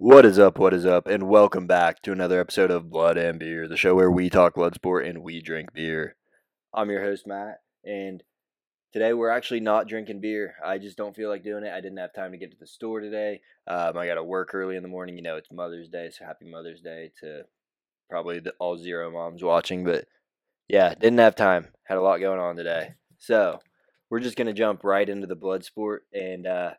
What is up? What is up? And welcome back to another episode of Blood and Beer, the show where we talk blood sport and we drink beer. I'm your host, Matt, and today we're actually not drinking beer. I just don't feel like doing it. I didn't have time to get to the store today. Um, I got to work early in the morning. You know, it's Mother's Day, so happy Mother's Day to probably the, all zero moms watching. But yeah, didn't have time. Had a lot going on today. So we're just going to jump right into the blood sport and, uh,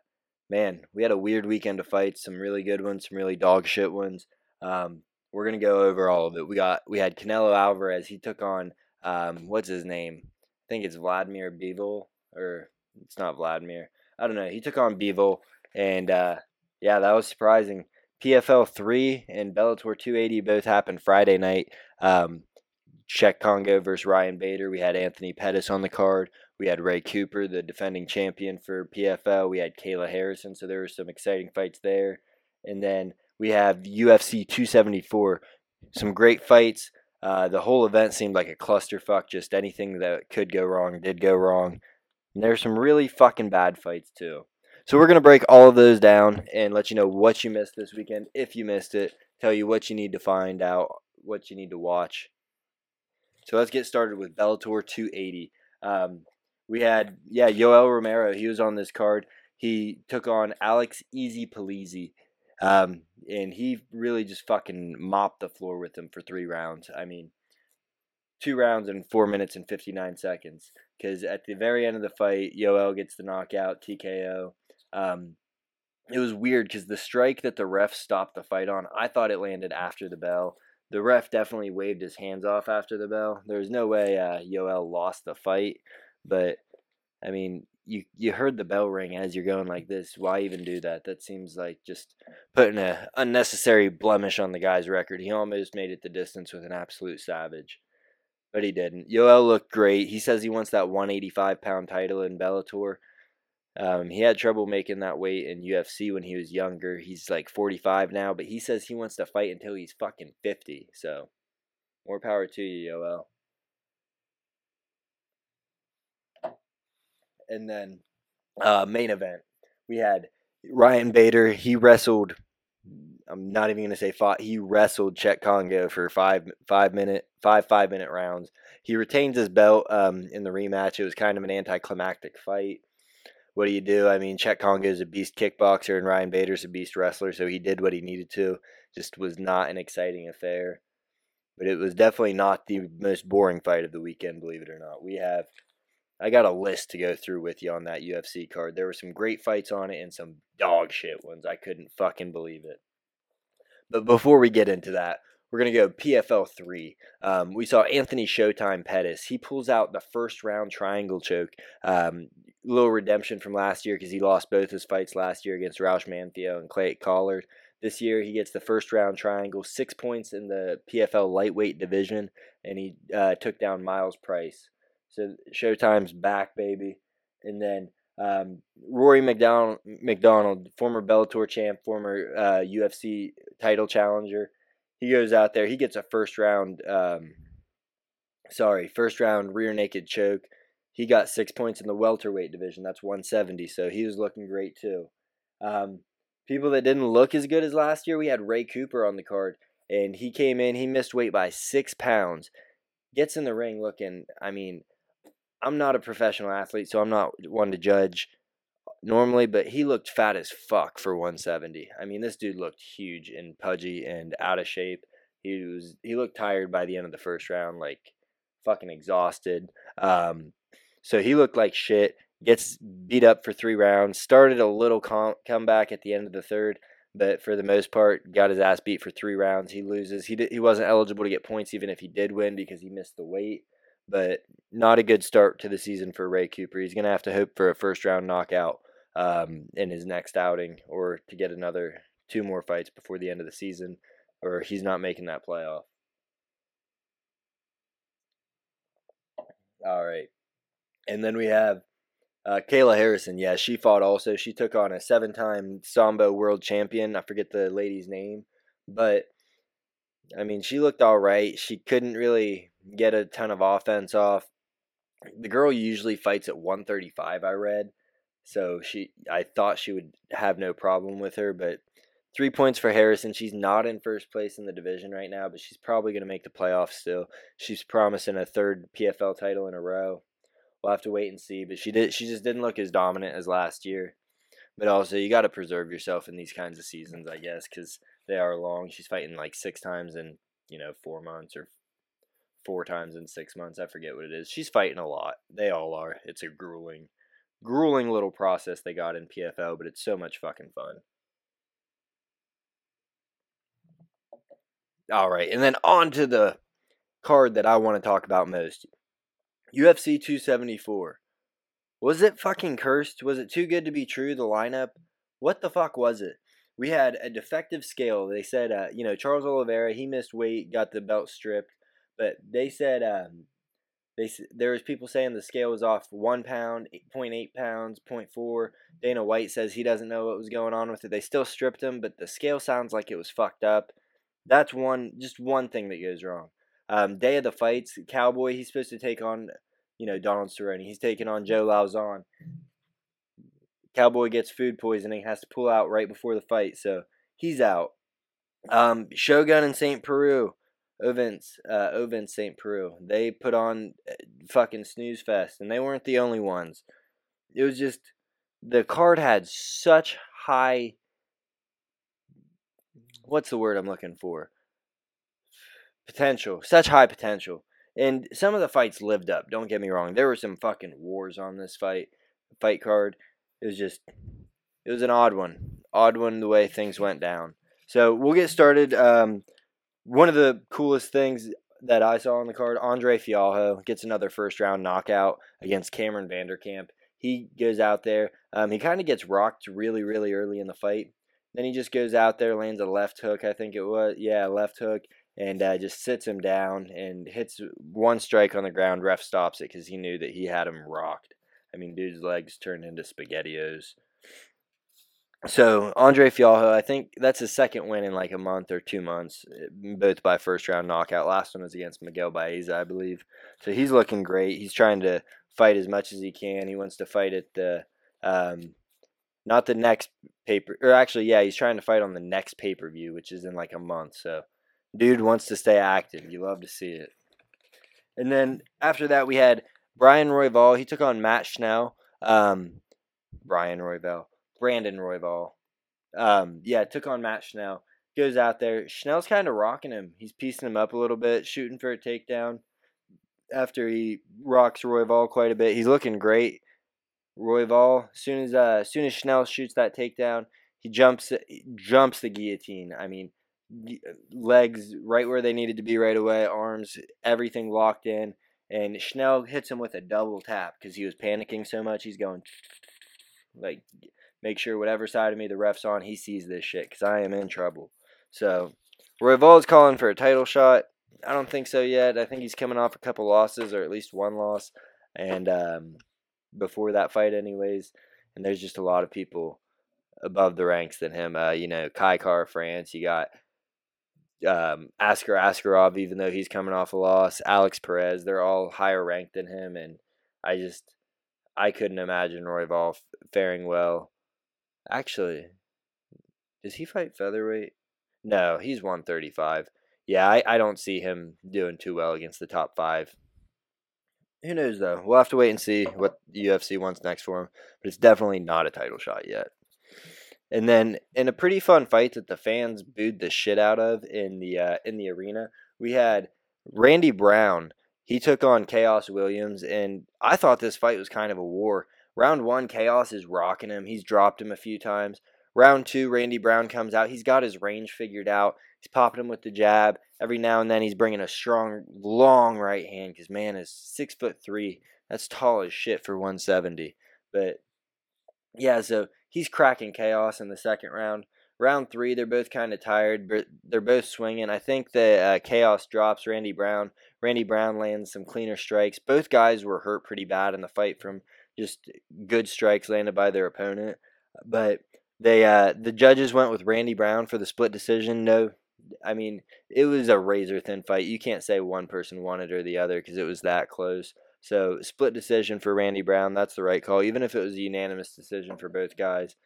man, we had a weird weekend of fights. Some really good ones, some really dog shit ones. Um, we're gonna go over all of it. We got we had Canelo Alvarez. He took on um, what's his name? I think it's Vladimir Bivol, or it's not Vladimir. I don't know. He took on Bivol, and uh, yeah, that was surprising. PFL three and Bellator 280 both happened Friday night. Um, Cheick Kongo versus Ryan Bader. We had Anthony Pettis on the card. We had Ray Cooper, the defending champion for PFL. We had Kayla Harrison, so there were some exciting fights there. And then we have UFC 274, some great fights. Uh, the whole event seemed like a clusterfuck. Just anything that could go wrong did go wrong. And there's some really fucking bad fights too. So we're gonna break all of those down and let you know what you missed this weekend, if you missed it. Tell you what you need to find out, what you need to watch. So let's get started with Bellator 280. Um, we had yeah Yoel Romero. He was on this card. He took on Alex Easy Polizzi, um, and he really just fucking mopped the floor with him for three rounds. I mean, two rounds in four minutes and fifty nine seconds. Because at the very end of the fight, Yoel gets the knockout TKO. Um, it was weird because the strike that the ref stopped the fight on, I thought it landed after the bell. The ref definitely waved his hands off after the bell. There's no way uh, Yoel lost the fight. But I mean, you you heard the bell ring as you're going like this. Why even do that? That seems like just putting a unnecessary blemish on the guy's record. He almost made it the distance with an absolute savage, but he didn't. Yoel looked great. He says he wants that 185 pound title in Bellator. Um, he had trouble making that weight in UFC when he was younger. He's like 45 now, but he says he wants to fight until he's fucking 50. So, more power to you, Yoel. And then uh, main event we had Ryan Bader. He wrestled. I'm not even gonna say fought. He wrestled Cheick Kongo for five five minute five five minute rounds. He retains his belt um, in the rematch. It was kind of an anticlimactic fight. What do you do? I mean, Cheick Kongo is a beast kickboxer and Ryan Bader's a beast wrestler, so he did what he needed to. Just was not an exciting affair, but it was definitely not the most boring fight of the weekend. Believe it or not, we have I got a list to go through with you on that UFC card. There were some great fights on it and some dog shit ones. I couldn't fucking believe it. But before we get into that, we're going to go PFL 3. Um, we saw Anthony Showtime Pettis. He pulls out the first round triangle choke. Um, little redemption from last year because he lost both his fights last year against Raush Manfio and Clay Collard. This year, he gets the first round triangle, six points in the PFL lightweight division, and he uh, took down Myles Price. So Showtime's back, baby. And then um, Rory McDonald, MacDonald, former Bellator champ, former uh, UFC title challenger. He goes out there. He gets a first round, um, sorry, first round rear naked choke. He got six points in the welterweight division. That's 170. So he was looking great too. Um, people that didn't look as good as last year, we had Ray Cooper on the card, and he came in. He missed weight by six pounds. Gets in the ring looking, I mean, I'm not a professional athlete, so I'm not one to judge normally, but he looked fat as fuck for 170. I mean, this dude looked huge and pudgy and out of shape. He was he looked tired by the end of the first round, like fucking exhausted. Um, so he looked like shit. Gets beat up for three rounds. Started a little com- comeback at the end of the third, but for the most part, got his ass beat for three rounds. He loses. He did, he wasn't eligible to get points even if he did win because he missed the weight but not a good start to the season for Ray Cooper. He's going to have to hope for a first round knockout um, in his next outing or to get another two more fights before the end of the season, or he's not making that playoff. All right. And then we have uh, Kayla Harrison. Yeah, she fought also. She took on a seven time Sambo world champion. I forget the lady's name, but I mean, she looked all right. She couldn't really get a ton of offense off. The girl usually fights at 135, I read. So she I thought she would have no problem with her, but Three points for Harrison. She's not in first place in the division right now, but she's probably going to make the playoffs still. She's promising a third PFL title in a row. We'll have to wait and see, but she did. She just didn't look as dominant as last year. But also, you got to preserve yourself in these kinds of seasons, I guess, because they are long. She's fighting like six times in you know four months or four times in six months. I forget what it is. She's fighting a lot. They all are. It's a grueling, grueling little process they got in PFL, but it's so much fucking fun. All right, and then on to the card that I want to talk about most. UFC 274. Was it fucking cursed? Was it too good to be true, the lineup? What the fuck was it? We had a defective scale. They said, uh, you know, Charles Oliveira, he missed weight, got the belt stripped, but they said um, they there was people saying the scale was off one pound, 0.8 pounds, 0.4. Dana White says he doesn't know what was going on with it. They still stripped him, but the scale sounds like it was fucked up. That's one, just one thing that goes wrong. Um, day of the fights, Cowboy, he's supposed to take on, you know, Donald Cerrone. He's taking on Joe Lauzon. Cowboy gets food poisoning, has to pull out right before the fight, so he's out. Um, Shogun and St. Preux, Ovince, uh, St. Preux, they put on uh, fucking snooze fest, and they weren't the only ones. It was just the card had such high what's the word I'm looking for? Potential. Such high potential. And some of the fights lived up. Don't get me wrong. There were some fucking wars on this fight fight card. It was just it was an odd one. Odd one the way things went down. So we'll get started. Um, one of the coolest things that I saw on the card, Andre Fialho gets another first round knockout against Cameron Vanderkamp. He goes out there. Um, he kind of gets rocked really, really early in the fight. Then he just goes out there, lands a left hook, I think it was. Yeah, left hook, and uh, just sits him down and hits one strike on the ground. Ref stops it because he knew that he had him rocked. I mean, dude's legs turned into spaghettios. So Andre Fialho, I think that's his second win in like a month or two months, eh, both by first round knockout. Last one was against Miguel Baeza, I believe. So he's looking great. He's trying to fight as much as he can. He wants to fight at the um, not the next paper or actually yeah he's trying to fight on the next pay-per-view which is in like a month so dude wants to stay active you love to see it and then after that we had brian royval he took on matt schnell um, brian royval brandon royval um, yeah took on matt schnell. Goes out there. Schnell's kind of rocking him. He's piecing him up a little bit shooting for a takedown after he rocks royval quite a bit. He's looking great. Royval, soon as uh, soon as Schnell shoots that takedown, he jumps jumps the guillotine. I mean, legs right where they needed to be right away, arms, everything locked in, and Schnell hits him with a double tap because he was panicking so much. He's going like, make sure whatever side of me the ref's on, he sees this shit because I am in trouble. So, is calling for a title shot. I don't think so yet. I think he's coming off a couple losses or at least one loss, and um, before that fight, anyways. And there's just a lot of people above the ranks than him. Uh, you know, Kai Kara-France. You got um, Askar Askarov, even though he's coming off a loss. Alex Perez. They're all higher ranked than him, and I just I couldn't imagine Royval faring well. Actually, does he fight featherweight? No, he's 135. Yeah, I, I don't see him doing too well against the top five. Who knows though? We'll have to wait and see what the UFC wants next for him. But it's definitely not a title shot yet. And then in a pretty fun fight that the fans booed the shit out of in the uh, in the arena, we had Randy Brown. He took on Khaos Williams, and I thought this fight was kind of a war. Round one, Khaos is rocking him. He's dropped him a few times. Round two, Randy Brown comes out. He's got his range figured out. He's popping him with the jab. Every now and then he's bringing a strong, long right hand because man is six foot three. That's tall as shit for 170. But yeah, so he's cracking Khaos in the second round. Round three, they're both kind of tired, but they're both swinging. I think that uh, Khaos drops Randy Brown. Randy Brown lands some cleaner strikes. Both guys were hurt pretty bad in the fight from just good strikes landed by their opponent. But they uh, the judges went with Randy Brown for the split decision. No I mean, it was a razor thin fight. You can't say one person won it or the other because it was that close. So, split decision for Randy Brown. That's the right call. Even if it was a unanimous decision for both guys,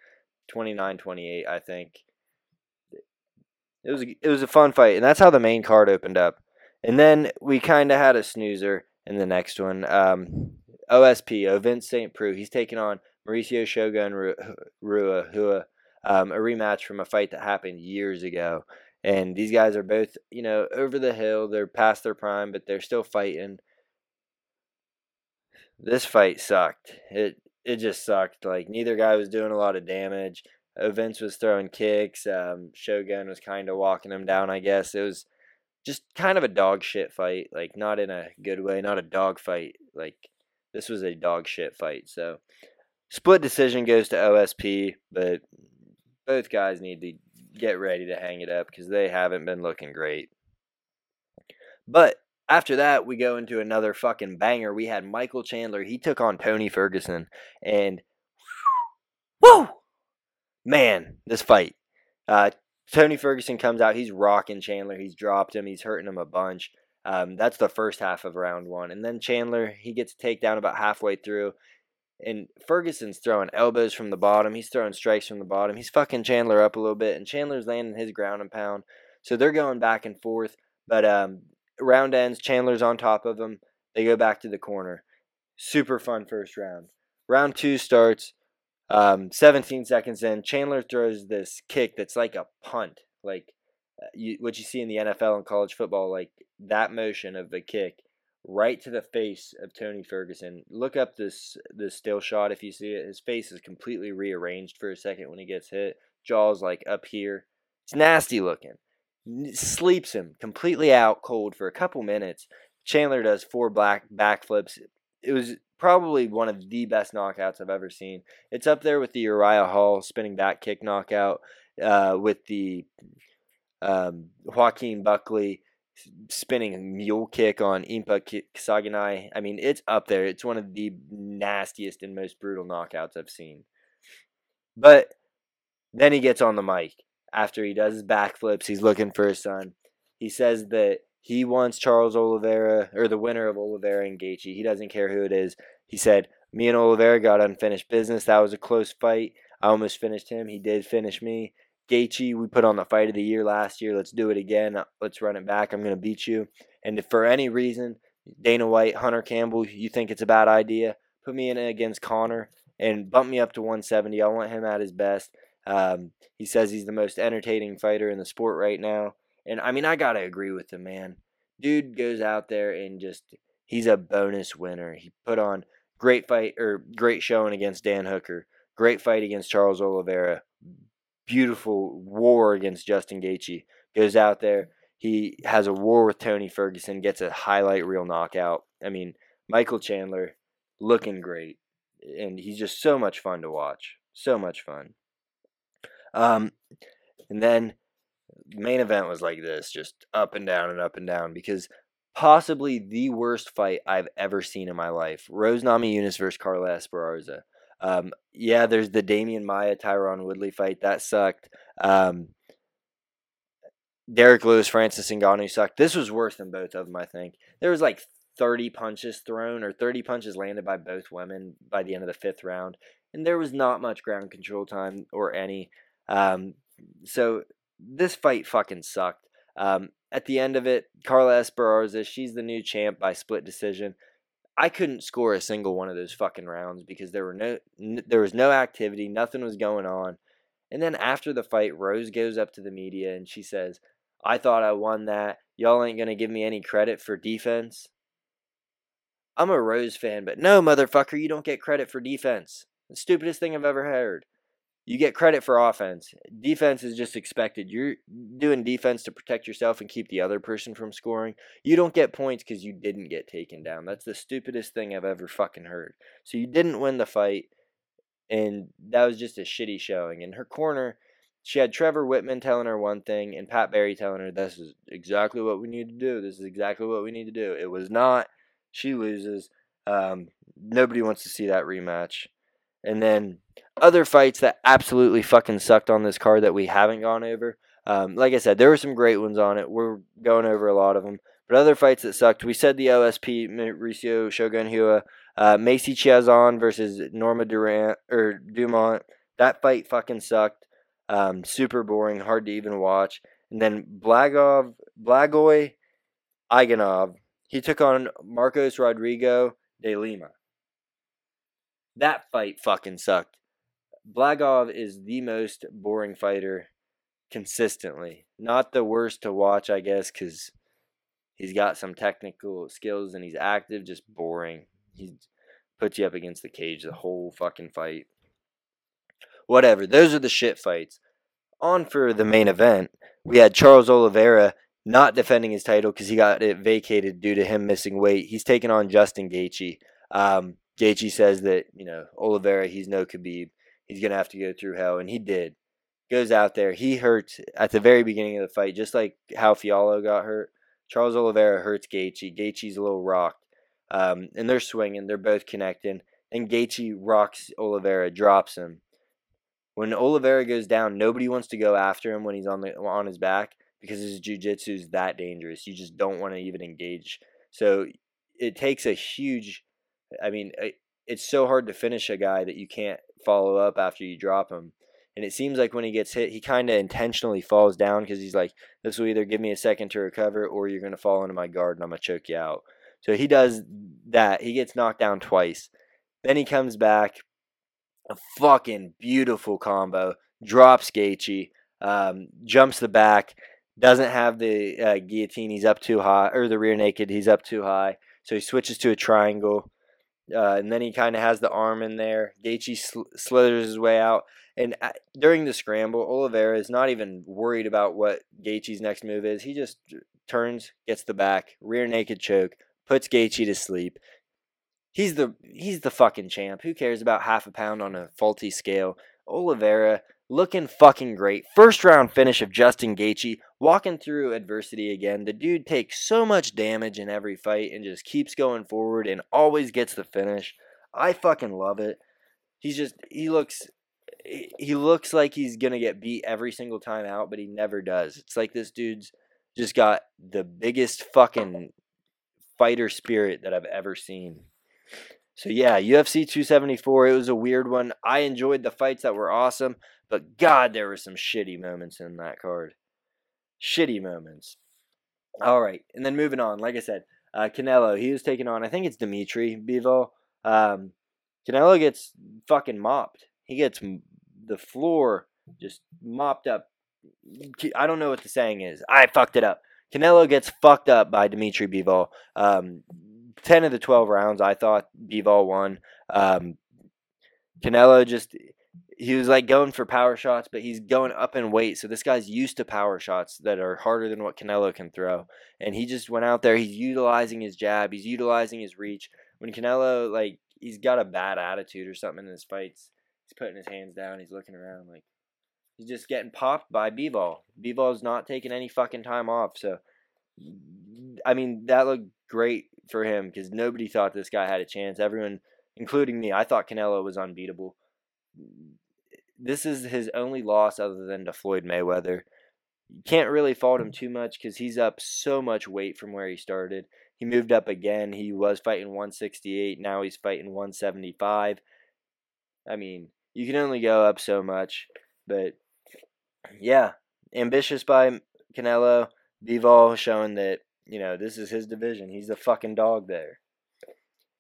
29 28, I think. it was it was a fun fight, and that's how the main card opened up. And then we kind of had a snoozer in the next one. Um, OSP, Ovince St. Preux, he's taking on Mauricio Shogun Rua, who um, a rematch from a fight that happened years ago. And these guys are both, you know, over the hill. They're past their prime, but they're still fighting. This fight sucked. It it just sucked. Like neither guy was doing a lot of damage. Vince was throwing kicks. Um, Shogun was kind of walking him down. I guess it was just kind of a dog shit fight. Like not in a good way. Not a dog fight. Like this was a dog shit fight. So split decision goes to OSP, but both guys need to get ready to hang it up because they haven't been looking great. But after that, we go into another fucking banger. We had Michael Chandler. He took on Tony Ferguson. And, whoa! Man, this fight. Uh, Tony Ferguson comes out. He's rocking Chandler. He's dropped him. He's hurting him a bunch. Um, that's the first half of round one. And then Chandler, he gets a takedown about halfway through. And Ferguson's throwing elbows from the bottom. He's throwing strikes from the bottom. He's fucking Chandler up a little bit. And Chandler's landing his ground and pound. So they're going back and forth. But um, round ends. Chandler's on top of him. They go back to the corner. Super fun first round. Round two starts. Um, 17 seconds in, Chandler throws this kick that's like a punt, like you, what you see in the NFL and college football, like that motion of the kick right to the face of Tony Ferguson. Look up this this still shot if you see it. His face is completely rearranged for a second when he gets hit. Jaw's like up here. It's nasty looking sleeps him completely out cold for a couple minutes. Chandler does four black backflips. It was probably one of the best knockouts I've ever seen. It's up there with the Uriah Hall spinning back kick knockout, uh, with the um, Joaquin Buckley spinning a mule kick on Impa Kasanganay. I mean, it's up there. It's one of the nastiest and most brutal knockouts I've seen. But then he gets on the mic after he does his backflips. He's looking for his son. He says that he wants Charles Oliveira or the winner of Oliveira and Gaethje. He doesn't care who it is. He said, "Me and Oliveira got unfinished business. That was a close fight. I almost finished him. He did finish me. Gaethje, we put on the fight of the year last year. Let's do it again. Let's run it back. I'm going to beat you. And if for any reason, Dana White, Hunter Campbell, you think it's a bad idea, put me in against Conor and bump me up to 170. I want him at his best. Um, he says he's the most entertaining fighter in the sport right now. And I mean, I got to agree with him, man. Dude goes out there and just, he's a bonus winner. He put on great fight or great showing against Dan Hooker, great fight against Charles Oliveira, beautiful war against Justin Gaethje. Goes out there, he has a war with Tony Ferguson, gets a highlight reel knockout. I mean, Michael Chandler looking great, and he's just so much fun to watch. So much fun. Um, and then main event was like this, just up and down and up and down because possibly the worst fight I've ever seen in my life. Rose Namajunas versus Carla Esparza. Um, yeah, there's the Demian Maya Tyron Woodley fight that sucked. Um, Derrick Lewis Francis Ngannou sucked. This was worse than both of them. I think there was like 30 punches thrown or 30 punches landed by both women by the end of the fifth round, and there was not much ground control time or any. Um, so this fight fucking sucked. Um, at the end of it, Carla Esparza, she's the new champ by split decision. I couldn't score a single one of those fucking rounds because there were no n- there was no activity, nothing was going on. And then after the fight, Rose goes up to the media and she says, "I thought I won that. Y'all ain't going to give me any credit for defense." I'm a Rose fan, but no, motherfucker, you don't get credit for defense. The stupidest thing I've ever heard you get credit for offense. Defense is just expected. You're doing defense to protect yourself and keep the other person from scoring. You don't get points because you didn't get taken down. That's the stupidest thing I've ever fucking heard. So you didn't win the fight, and that was just a shitty showing. In her corner, she had Trevor Wittman telling her one thing and Pat Barry telling her, This is exactly what we need to do. This is exactly what we need to do. It was not. She loses. Um, nobody wants to see that rematch. And then other fights that absolutely fucking sucked on this card that we haven't gone over. Um, like I said, there were some great ones on it. We're going over a lot of them. But other fights that sucked, we said the OSP, Mauricio Shogun Rua, uh, Macy Chiasson versus Norma Durant or Dumont. That fight fucking sucked. Um, super boring, hard to even watch. And then Blagov, Blagoy Ivanov, he took on Marcos Rogério de Lima. That fight fucking sucked. Blagov is the most boring fighter consistently. Not the worst to watch, I guess, because he's got some technical skills and he's active, just boring. He puts you up against the cage the whole fucking fight. Whatever. Those are the shit fights. On for the main event, we had Charles Oliveira not defending his title because he got it vacated due to him missing weight. He's taking on Justin Gaethje. Um, Gaethje says that you know Oliveira, he's no Khabib. He's gonna have to go through hell, and he did. Goes out there, he hurts at the very beginning of the fight, just like how Fialho got hurt. Charles Oliveira hurts Gaethje. Gaethje's a little rocked, um, and they're swinging. They're both connecting, and Gaethje rocks Oliveira, drops him. When Oliveira goes down, nobody wants to go after him when he's on the on his back because his jujitsu is that dangerous. You just don't want to even engage. So it takes a huge. I mean, it's so hard to finish a guy that you can't follow up after you drop him. And it seems like when he gets hit, he kind of intentionally falls down because he's like, this will either give me a second to recover or you're going to fall into my guard and I'm going to choke you out. So he does that. He gets knocked down twice. Then he comes back. A fucking beautiful combo. Drops Gaethje. Um, jumps the back doesn't have the uh, guillotine. He's up too high, or the rear naked. He's up too high. So he switches to a triangle, uh, and then he kind of has the arm in there. Gaethje sl- slithers his way out, and at, during the scramble, Oliveira is not even worried about what Gaethje's next move is. He just turns, gets the back, rear naked choke, puts Gaethje to sleep. He's the he's the fucking champ. Who cares about half a pound on a faulty scale? Oliveira looking fucking great. First round finish of Justin Gaethje, walking through adversity again. The dude takes so much damage in every fight and just keeps going forward and always gets the finish. I fucking love it. He's just he looks he looks like he's gonna get beat every single time out, but he never does. It's like this dude's just got the biggest fucking fighter spirit that I've ever seen. So yeah, UFC 274. It was a weird one. I enjoyed the fights that were awesome. But God, there were some shitty moments in that card. Shitty moments. All right, and then moving on. Like I said, uh, Canelo, he was taking on, I think it's Dimitri Bivol. Um, Canelo gets fucking mopped. He gets the floor just mopped up. I don't know what the saying is. I fucked it up. Canelo gets fucked up by Dimitri Bivol. Um, 10 of the 12 rounds, I thought Bivol won. Um, Canelo just he was like going for power shots, but he's going up in weight. So this guy's used to power shots that are harder than what Canelo can throw. And he just went out there. He's utilizing his jab. He's utilizing his reach. When Canelo like he's got a bad attitude or something in his fights, he's putting his hands down. He's looking around like he's just getting popped by. Bivol is not taking any fucking time off. So I mean that looked great for him because nobody thought this guy had a chance. Everyone, including me, I thought Canelo was unbeatable this is his only loss other than to Floyd Mayweather. You can't really fault him mm. too much because he's up so much weight from where he started. He moved up again. He was fighting 168. Now he's fighting 175. I mean, you can only go up so much. But yeah, ambitious by Canelo. Bivol showing that, you know, this is his division. He's the fucking dog there.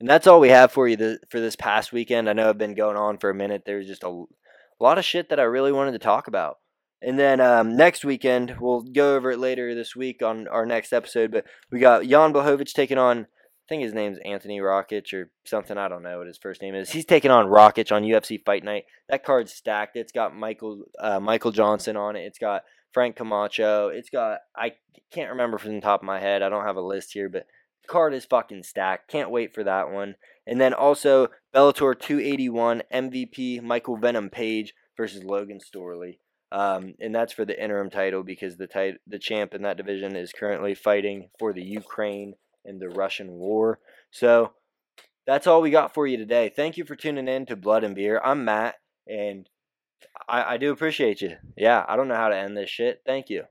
And that's all we have for you for this past weekend. I know I've been going on for a minute. There's just a a lot of shit that I really wanted to talk about. And then um, next weekend, we'll go over it later this week on our next episode. But we got Jan Blachowicz taking on, I think his name's Anthony Rakic or something. I don't know what his first name is. He's taking on Rakic on UFC Fight Night. That card's stacked. It's got Michael uh, Michael Johnson on it. It's got Frank Camacho. It's got I can't remember from the top of my head. I don't have a list here, but card is fucking stacked. Can't wait for that one. And then also Bellator 281 MVP Michael Venom Page versus Logan Storley. Um, and that's for the interim title because the tit- the champ in that division is currently fighting for the Ukraine and the Russian war. So that's all we got for you today. Thank you for tuning in to Blood and Beer. I'm Matt, and I, I do appreciate you. Yeah, I don't know how to end this shit. Thank you.